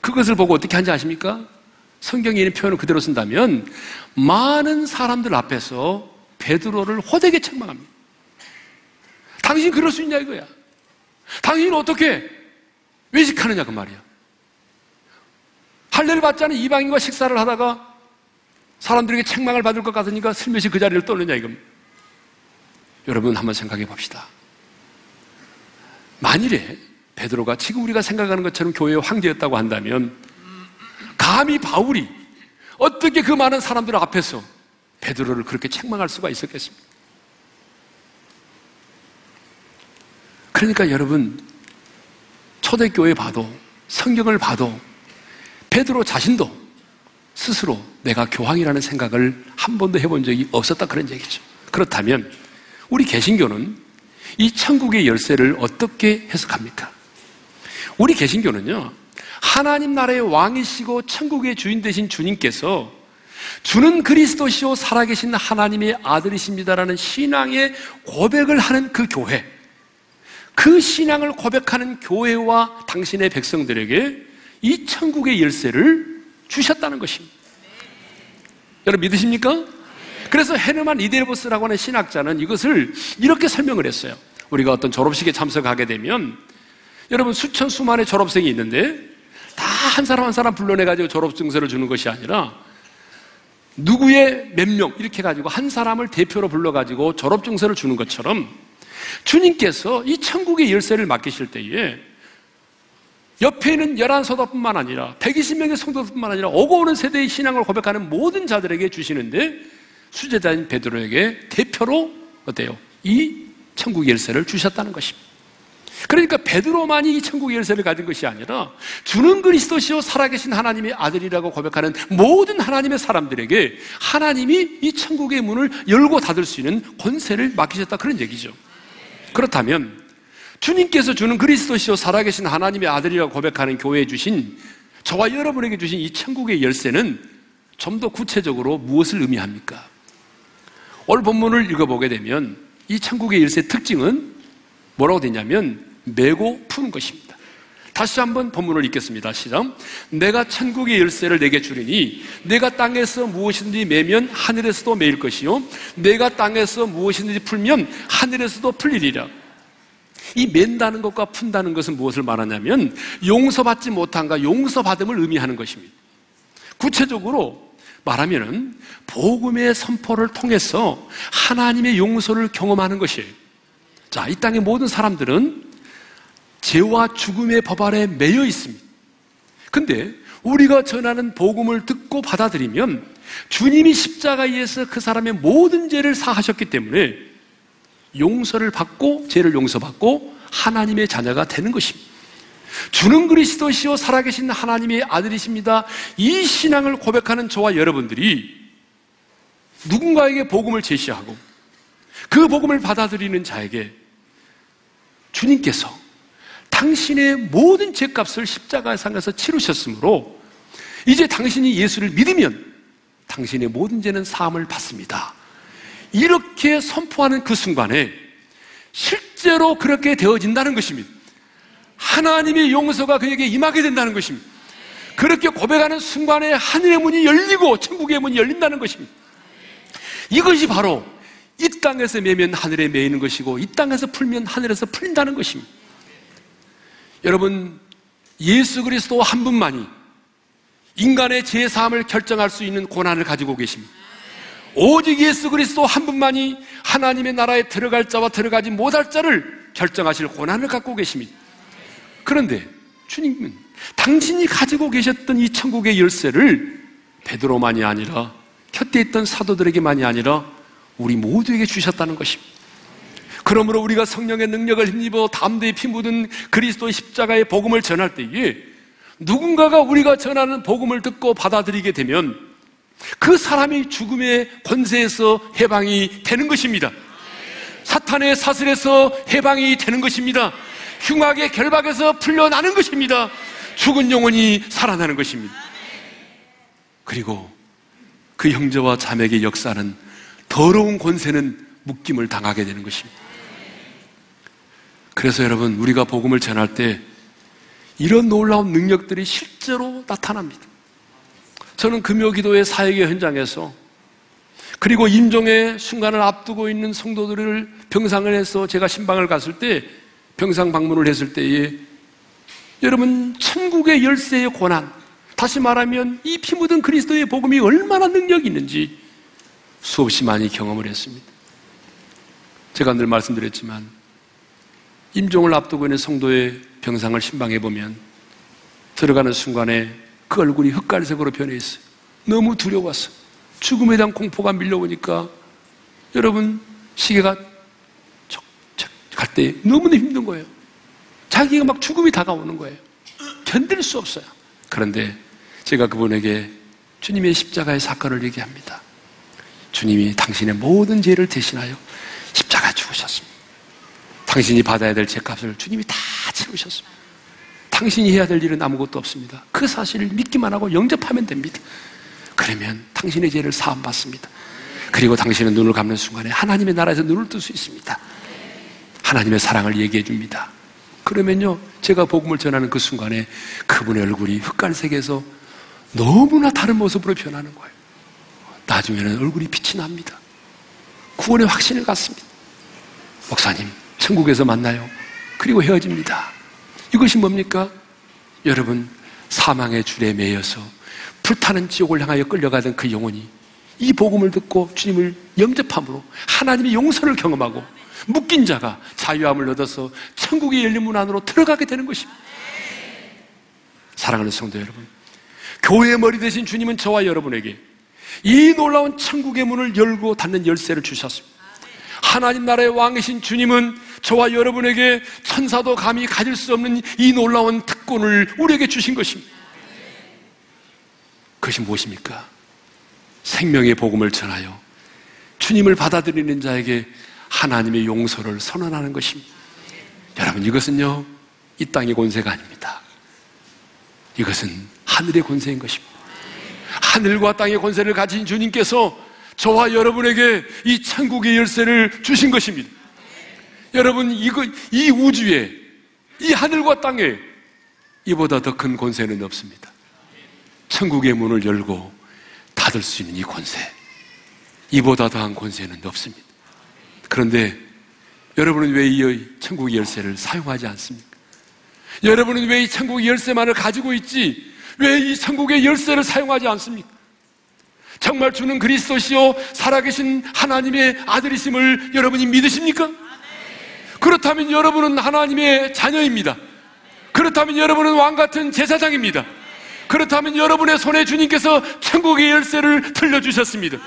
그것을 보고 어떻게 한지 아십니까? 성경에 있는 표현을 그대로 쓴다면 많은 사람들 앞에서 베드로를 호되게 책망합니다. 당신 그럴 수 있냐 이거야. 당신은 어떻게 외식하느냐 그 말이야. 할례를 받지 않은 이방인과 식사를 하다가 사람들에게 책망을 받을 것 같으니까 슬며시 그 자리를 떠느냐 이겁니다. 여러분 한번 생각해 봅시다. 만일에 베드로가 지금 우리가 생각하는 것처럼 교회의 황제였다고 한다면 감히 바울이 어떻게 그 많은 사람들 앞에서 베드로를 그렇게 책망할 수가 있었겠습니까? 그러니까 여러분 초대교회 봐도 성경을 봐도 베드로 자신도 스스로 내가 교황이라는 생각을 한 번도 해본 적이 없었다 그런 얘기죠. 그렇다면 우리 개신교는 이 천국의 열쇠를 어떻게 해석합니까? 우리 개신교는요, 하나님 나라의 왕이시고 천국의 주인 되신 주님께서 주는 그리스도시오 살아계신 하나님의 아들이십니다라는 신앙의 고백을 하는 그 교회, 그 신앙을 고백하는 교회와 당신의 백성들에게 이 천국의 열쇠를 주셨다는 것입니다. 여러분 믿으십니까? 그래서 헤르만 이데르보스라고 하는 신학자는 이것을 이렇게 설명을 했어요. 우리가 어떤 졸업식에 참석하게 되면 여러분 수천 수만의 졸업생이 있는데 다 한 사람 한 사람 불러내 가지고 졸업 증서를 주는 것이 아니라 누구의 몇 명 이렇게 해가지고 한 사람을 대표로 불러가지고 졸업 증서를 주는 것처럼 주님께서 이 천국의 열쇠를 맡기실 때에 옆에 있는 열한 서도뿐만 아니라 120명의 성도뿐만 아니라 오고 오는 세대의 신앙을 고백하는 모든 자들에게 주시는데 수제자인 베드로에게 대표로 어때요? 이 천국의 열쇠를 주셨다는 것입니다. 그러니까 베드로만이 이 천국의 열쇠를 가진 것이 아니라 주는 그리스도시요 살아계신 하나님의 아들이라고 고백하는 모든 하나님의 사람들에게 하나님이 이 천국의 문을 열고 닫을 수 있는 권세를 맡기셨다 그런 얘기죠. 그렇다면 주님께서 주는 그리스도시요 살아계신 하나님의 아들이라고 고백하는 교회에 주신 저와 여러분에게 주신 이 천국의 열쇠는 좀 더 구체적으로 무엇을 의미합니까? 오늘 본문을 읽어보게 되면 이 천국의 열쇠 특징은 뭐라고 되냐면 메고 푸는 것입니다. 다시 한번 본문을 읽겠습니다. 시작. 내가 천국의 열쇠를 내게 주리니 내가 땅에서 무엇이든지 매면 하늘에서도 매일 것이요 내가 땅에서 무엇이든지 풀면 하늘에서도 풀리리라. 이 맨다는 것과 푼다는 것은 무엇을 말하냐면 용서받지 못한가 용서받음을 의미하는 것입니다. 구체적으로 말하면은 복음의 선포를 통해서 하나님의 용서를 경험하는 것이에요. 자, 이 땅의 모든 사람들은 죄와 죽음의 법 아래 매여 있습니다. 근데 우리가 전하는 복음을 듣고 받아들이면 주님이 십자가에서 그 사람의 모든 죄를 사하셨기 때문에 용서를 받고 죄를 용서받고 하나님의 자녀가 되는 것입니다. 주는 그리스도시요 살아계신 하나님의 아들이십니다. 이 신앙을 고백하는 저와 여러분들이 누군가에게 복음을 제시하고 그 복음을 받아들이는 자에게 주님께서 당신의 모든 죄값을 십자가에 상에서 치르셨으므로 이제 당신이 예수를 믿으면 당신의 모든 죄는 사함을 받습니다. 이렇게 선포하는 그 순간에 실제로 그렇게 되어진다는 것입니다. 하나님의 용서가 그에게 임하게 된다는 것입니다. 그렇게 고백하는 순간에 하늘의 문이 열리고 천국의 문이 열린다는 것입니다. 이것이 바로 이 땅에서 매면 하늘에 매이는 것이고 이 땅에서 풀면 하늘에서 풀린다는 것입니다. 여러분, 예수 그리스도 한 분만이 인간의 죄사함을 결정할 수 있는 고난을 가지고 계십니다. 오직 예수 그리스도 한 분만이 하나님의 나라에 들어갈 자와 들어가지 못할 자를 결정하실 고난을 갖고 계십니다. 그런데 주님은 당신이 가지고 계셨던 이 천국의 열쇠를 베드로만이 아니라 곁에 있던 사도들에게만이 아니라 우리 모두에게 주셨다는 것입니다. 그러므로 우리가 성령의 능력을 힘입어 담대히 피 묻은 그리스도의 십자가의 복음을 전할 때에 누군가가 우리가 전하는 복음을 듣고 받아들이게 되면 그 사람이 죽음의 권세에서 해방이 되는 것입니다. 사탄의 사슬에서 해방이 되는 것입니다. 흉악의 결박에서 풀려나는 것입니다. 죽은 영혼이 살아나는 것입니다. 그리고 그 형제와 자매의 역사는 더러운 권세는 묶임을 당하게 되는 것입니다. 그래서 여러분, 우리가 복음을 전할 때 이런 놀라운 능력들이 실제로 나타납니다. 저는 금요 기도의 사역의 현장에서 그리고 임종의 순간을 앞두고 있는 성도들을 병상을 해서 제가 신방을 갔을 때 병상 방문을 했을 때에 여러분 천국의 열쇠의 고난 다시 말하면 이 피 묻은 그리스도의 복음이 얼마나 능력이 있는지 수없이 많이 경험을 했습니다. 제가 늘 말씀드렸지만 임종을 앞두고 있는 성도의 병상을 신방해 보면 들어가는 순간에 그 얼굴이 흑갈색으로 변해 있어요. 너무 두려웠어요. 죽음에 대한 공포가 밀려오니까 여러분 시계가 갈때 너무나 힘든 거예요. 자기가 막 죽음이 다가오는 거예요. 견딜 수 없어요. 그런데 제가 그분에게 주님의 십자가의 사건을 얘기합니다. 주님이 당신의 모든 죄를 대신하여 십자가에 죽으셨습니다. 당신이 받아야 될 죄값을 주님이 다 채우셨습니다. 당신이 해야 될 일은 아무것도 없습니다. 그 사실을 믿기만 하고 영접하면 됩니다. 그러면 당신의 죄를 사함받습니다. 그리고 당신은 눈을 감는 순간에 하나님의 나라에서 눈을 뜰 수 있습니다. 하나님의 사랑을 얘기해 줍니다. 그러면요, 제가 복음을 전하는 그 순간에 그분의 얼굴이 흑갈색에서 너무나 다른 모습으로 변하는 거예요. 나중에는 얼굴이 빛이 납니다. 구원의 확신을 갖습니다. 목사님, 천국에서 만나요. 그리고 헤어집니다. 이것이 뭡니까? 여러분, 사망의 줄에 매여서 불타는 지옥을 향하여 끌려가던 그 영혼이 이 복음을 듣고 주님을 영접함으로 하나님의 용서를 경험하고 묶인 자가 자유함을 얻어서 천국의 열린 문 안으로 들어가게 되는 것입니다. 사랑하는 성도 여러분, 교회의 머리 대신 주님은 저와 여러분에게 이 놀라운 천국의 문을 열고 닫는 열쇠를 주셨습니다. 하나님 나라의 왕이신 주님은 저와 여러분에게 천사도 감히 가질 수 없는 이 놀라운 특권을 우리에게 주신 것입니다. 그것이 무엇입니까? 생명의 복음을 전하여 주님을 받아들이는 자에게 하나님의 용서를 선언하는 것입니다. 여러분, 이것은요, 이 땅의 권세가 아닙니다. 이것은 하늘의 권세인 것입니다. 하늘과 땅의 권세를 가진 주님께서 저와 여러분에게 이 천국의 열쇠를 주신 것입니다. 여러분, 이거, 이 우주에, 이 하늘과 땅에 이보다 더 큰 권세는 없습니다. 천국의 문을 열고 닫을 수 있는 이 권세. 이보다 더한 권세는 없습니다. 그런데 여러분은 왜 이 천국의 열쇠를 사용하지 않습니까? 여러분은 왜 이 천국의 열쇠만을 가지고 있지? 왜 이 천국의 열쇠를 사용하지 않습니까? 정말 주는 그리스도시요 살아계신 하나님의 아들이심을 여러분이 믿으십니까? 그렇다면 여러분은 하나님의 자녀입니다. 그렇다면 여러분은 왕 같은 제사장입니다. 그렇다면 여러분의 손에 주님께서 천국의 열쇠를 들려주셨습니다.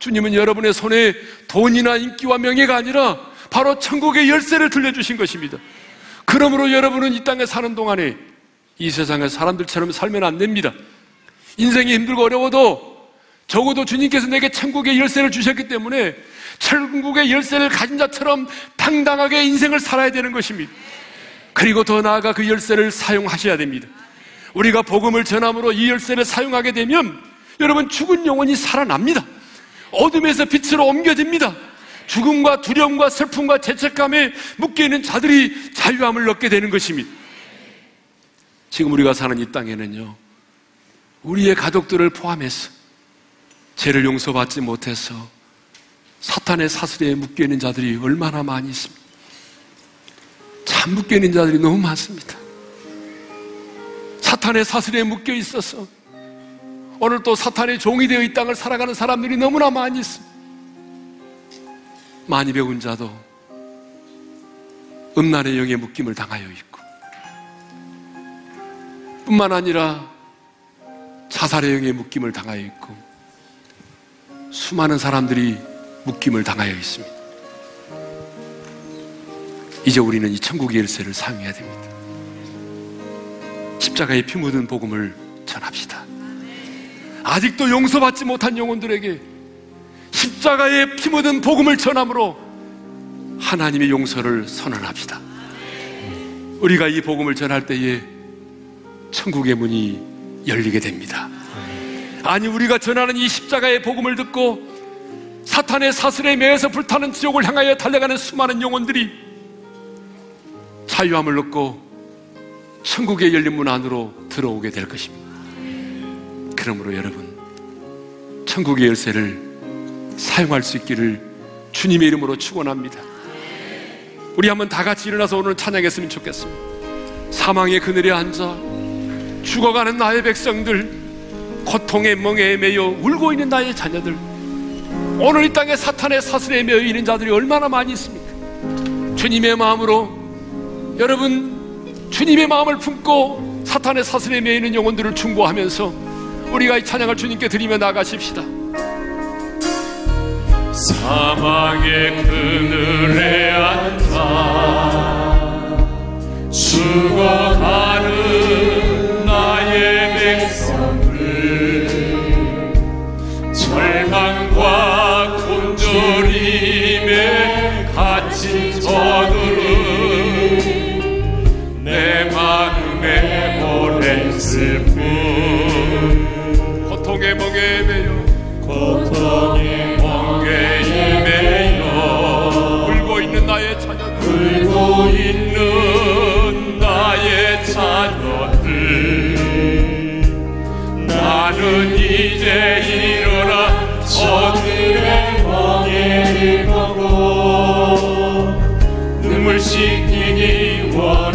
주님은 여러분의 손에 돈이나 인기와 명예가 아니라 바로 천국의 열쇠를 들려주신 것입니다. 그러므로 여러분은 이 땅에 사는 동안에 이 세상의 사람들처럼 살면 안 됩니다. 인생이 힘들고 어려워도 적어도 주님께서 내게 천국의 열쇠를 주셨기 때문에 천국의 열쇠를 가진 자처럼 당당하게 인생을 살아야 되는 것입니다. 그리고 더 나아가 그 열쇠를 사용하셔야 됩니다. 우리가 복음을 전함으로 이 열쇠를 사용하게 되면 여러분 죽은 영혼이 살아납니다. 어둠에서 빛으로 옮겨집니다. 죽음과 두려움과 슬픔과 죄책감에 묶여 있는 자들이 자유함을 얻게 되는 것입니다. 지금 우리가 사는 이 땅에는요, 우리의 가족들을 포함해서 죄를 용서받지 못해서 사탄의 사슬에 묶여 있는 자들이 얼마나 많이 있습니다. 참 묶여 있는 자들이 너무 많습니다. 사탄의 사슬에 묶여 있어서 오늘 또 사탄의 종이 되어 이 땅을 살아가는 사람들이 너무나 많이 있습니다. 많이 배운 자도 음란의 영에 묶임을 당하여 있고 뿐만 아니라 자살의 영에 묶임을 당하여 있고 수많은 사람들이 묶임을 당하여 있습니다. 이제 우리는 이 천국의 열쇠를 사용해야 됩니다. 십자가에 피 묻은 복음을 전합시다. 아직도 용서받지 못한 영혼들에게 십자가에 피 묻은 복음을 전함으로 하나님의 용서를 선언합시다. 우리가 이 복음을 전할 때에 천국의 문이 열리게 됩니다. 아니, 우리가 전하는 이 십자가의 복음을 듣고 사탄의 사슬에 매여서 불타는 지옥을 향하여 달려가는 수많은 영혼들이 자유함을 얻고 천국의 열린 문 안으로 들어오게 될 것입니다. 그러므로 여러분, 천국의 열쇠를 사용할 수 있기를 주님의 이름으로 축원합니다. 우리 한번 다 같이 일어나서 오늘 찬양했으면 좋겠습니다. 사망의 그늘에 앉아 죽어가는 나의 백성들, 고통의 멍에 매여 울고 있는 나의 자녀들, 오늘 이 땅에 사탄의 사슬에 매여 있는 자들이 얼마나 많이 있습니까? 주님의 마음으로 여러분 주님의 마음을 품고 사탄의 사슬에 매여 있는 영혼들을 충고하면서 우리가 이 찬양을 주님께 드리며 나가십시다. 사망의 그늘에 앉아 죽어가는 같 for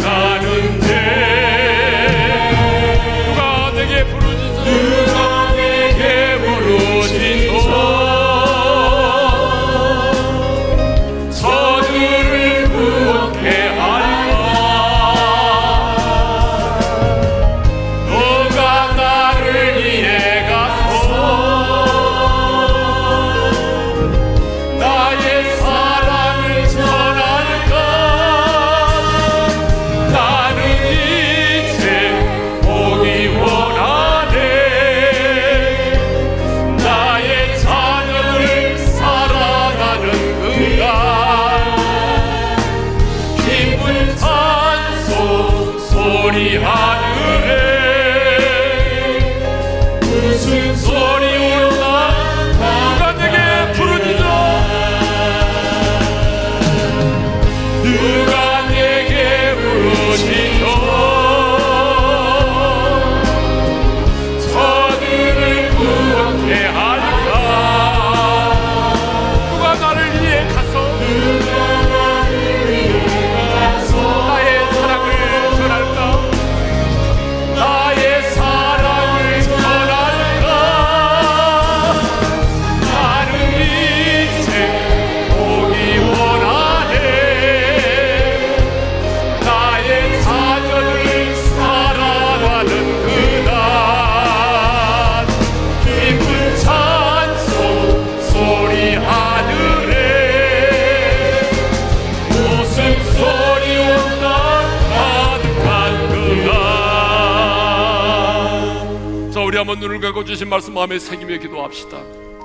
눈을 감고 주신 말씀 마음에 새기며 기도합시다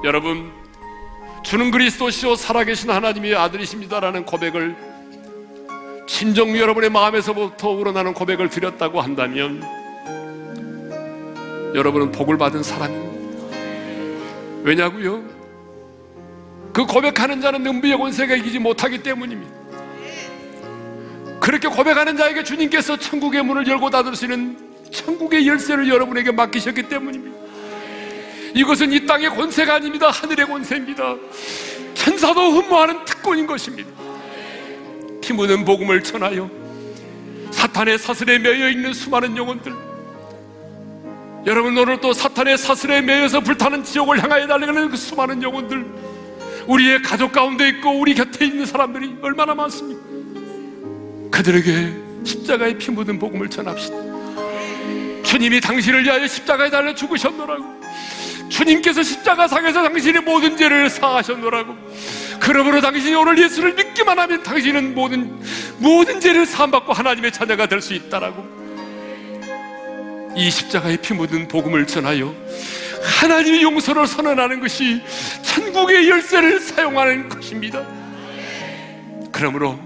여러분 주는 그리스도시요 살아계신 하나님의 아들이십니다라는 고백을 진정 여러분의 마음에서부터 우러나는 고백을 드렸다고 한다면 여러분은 복을 받은 사람입니다 왜냐고요? 그 고백하는 자는 능비의 권세가 이기지 못하기 때문입니다. 그렇게 고백하는 자에게 주님께서 천국의 문을 열고 닫을 수 있는 천국의 열쇠를 여러분에게 맡기셨기 때문입니다. 이것은 이 땅의 권세가 아닙니다. 하늘의 권세입니다. 천사도 흠모하는 특권인 것입니다. 피 묻은 복음을 전하여 사탄의 사슬에 매여 있는 수많은 영혼들 여러분 오늘 또 사탄의 사슬에 매여서 불타는 지옥을 향하여 달려가는 그 수많은 영혼들 우리의 가족 가운데 있고 우리 곁에 있는 사람들이 얼마나 많습니까? 그들에게 십자가에 피 묻은 복음을 전합시다. 주님이 당신을 위하여 십자가에 달려 죽으셨노라고. 주님께서 십자가상에서 당신의 모든 죄를 사하셨노라고. 그러므로 당신이 오늘 예수를 믿기만 하면 당신은 모든 모든 죄를 사함받고 하나님의 자녀가 될 수 있다라고. 이 십자가에 피 묻은 복음을 전하여 하나님의 용서를 선언하는 것이 천국의 열쇠를 사용하는 것입니다. 그러므로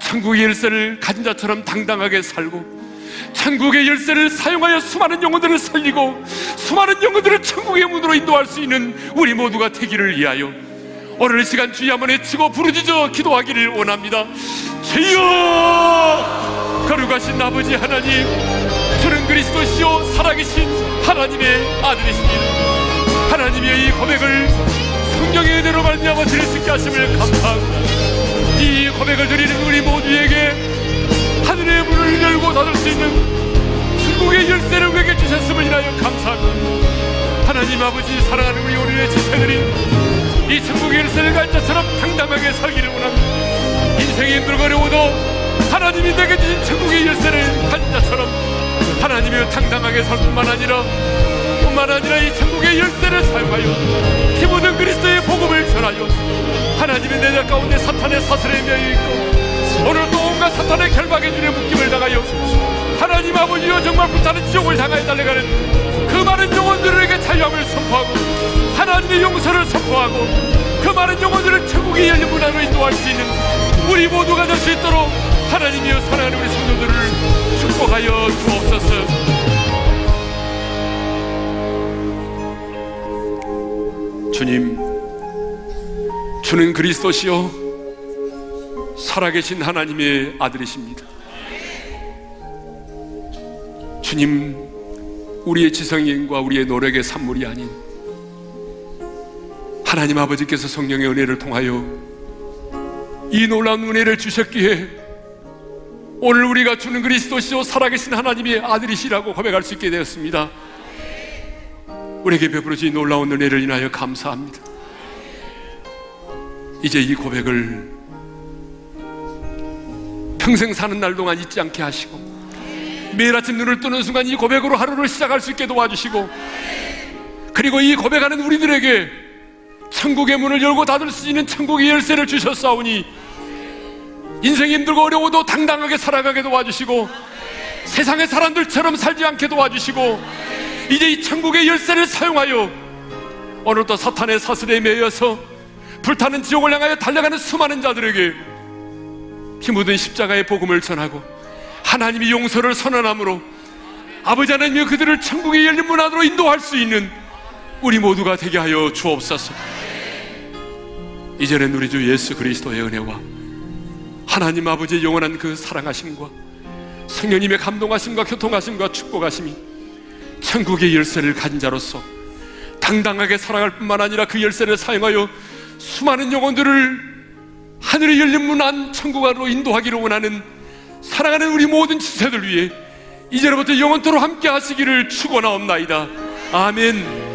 천국의 열쇠를 가진 자처럼 당당하게 살고 천국의 열쇠를 사용하여 수많은 영혼들을 살리고 수많은 영혼들을 천국의 문으로 인도할 수 있는 우리 모두가 되기를 위하여 오늘 시간 주여 한번 외치고 부르짖어 기도하기를 원합니다. 주여! 거룩하신 아버지 하나님 주는 그리스도시요 살아계신 하나님의 아들이십니다 하나님의 이 고백을 성령의 은혜로 말미암아 드릴 수 있게 하심을 감사합니다. 이 고백을 드리는 우리 모두에게 하늘의 문을 열고 닫을 수 있는 천국의 열쇠를 우리에게 주셨음을 인하여 감사합니다 하나님 아버지 사랑하는 우리 오늘의 지체들이 이 천국의 열쇠를 가진 자처럼 당당하게 살기를 원합니다 인생이 힘들고 어려워도 하나님이 내게 주신 천국의 열쇠를 가진 자처럼 하나님이 당당하게 살 뿐만 아니라 뿐만 아니라 이 천국의 열쇠를 사용하여 피 묻은 그리스도의 복음을 전하여 하나님의 내자 가운데 사탄의 사슬에 매여 있고 오늘 또 온갖 사탄의 결박의 줄에 묶임을 당하여 하나님 아버지여 정말 불타는 지옥을 향하여 달려가는 그 많은 영혼들에게 자유함을 선포하고 하나님의 용서를 선포하고 그 많은 영혼들을 천국의 열린 문 안으로 인도할 수 있는 우리 모두가 될 수 있도록 하나님이여 사랑하는 우리 성도들을 축복하여 주옵소서. 주님 주는 그리스도시요 살아계신 하나님의 아들이십니다. 주님, 우리의 지성인과 우리의 노력의 산물이 아닌 하나님 아버지께서 성령의 은혜를 통하여 이 놀라운 은혜를 주셨기에 오늘 우리가 주는 그리스도시요 살아계신 하나님의 아들이시라고 고백할 수 있게 되었습니다. 우리에게 베풀어진 놀라운 은혜를 인하여 감사합니다. 이제 이 고백을 평생 사는 날 동안 잊지 않게 하시고 매일 아침 눈을 뜨는 순간 이 고백으로 하루를 시작할 수 있게 도와주시고 그리고 이 고백하는 우리들에게 천국의 문을 열고 닫을 수 있는 천국의 열쇠를 주셨사오니 인생이 힘들고 어려워도 당당하게 살아가게 도와주시고 세상의 사람들처럼 살지 않게 도와주시고 이제 이 천국의 열쇠를 사용하여 오늘도 사탄의 사슬에 매여서 불타는 지옥을 향하여 달려가는 수많은 자들에게 피 묻은 십자가의 복음을 전하고 하나님이 용서를 선언함으로 아버지 하나님이 그들을 천국의 열린 문 안으로 인도할 수 있는 우리 모두가 되게 하여 주옵소서. 이제는 우리 주 예수 그리스도의 은혜와 하나님 아버지의 영원한 그 사랑하심과 성령님의 감동하심과 교통하심과 축복하심이 천국의 열쇠를 가진 자로서 당당하게 살아갈 뿐만 아니라 그 열쇠를 사용하여 수많은 영혼들을 하늘의 열린 문 안 천국 안으로 인도하기를 원하는 사랑하는 우리 모든 지체들 위해 이제로부터 영원토록 함께 하시기를 축원하옵나이다. 아멘.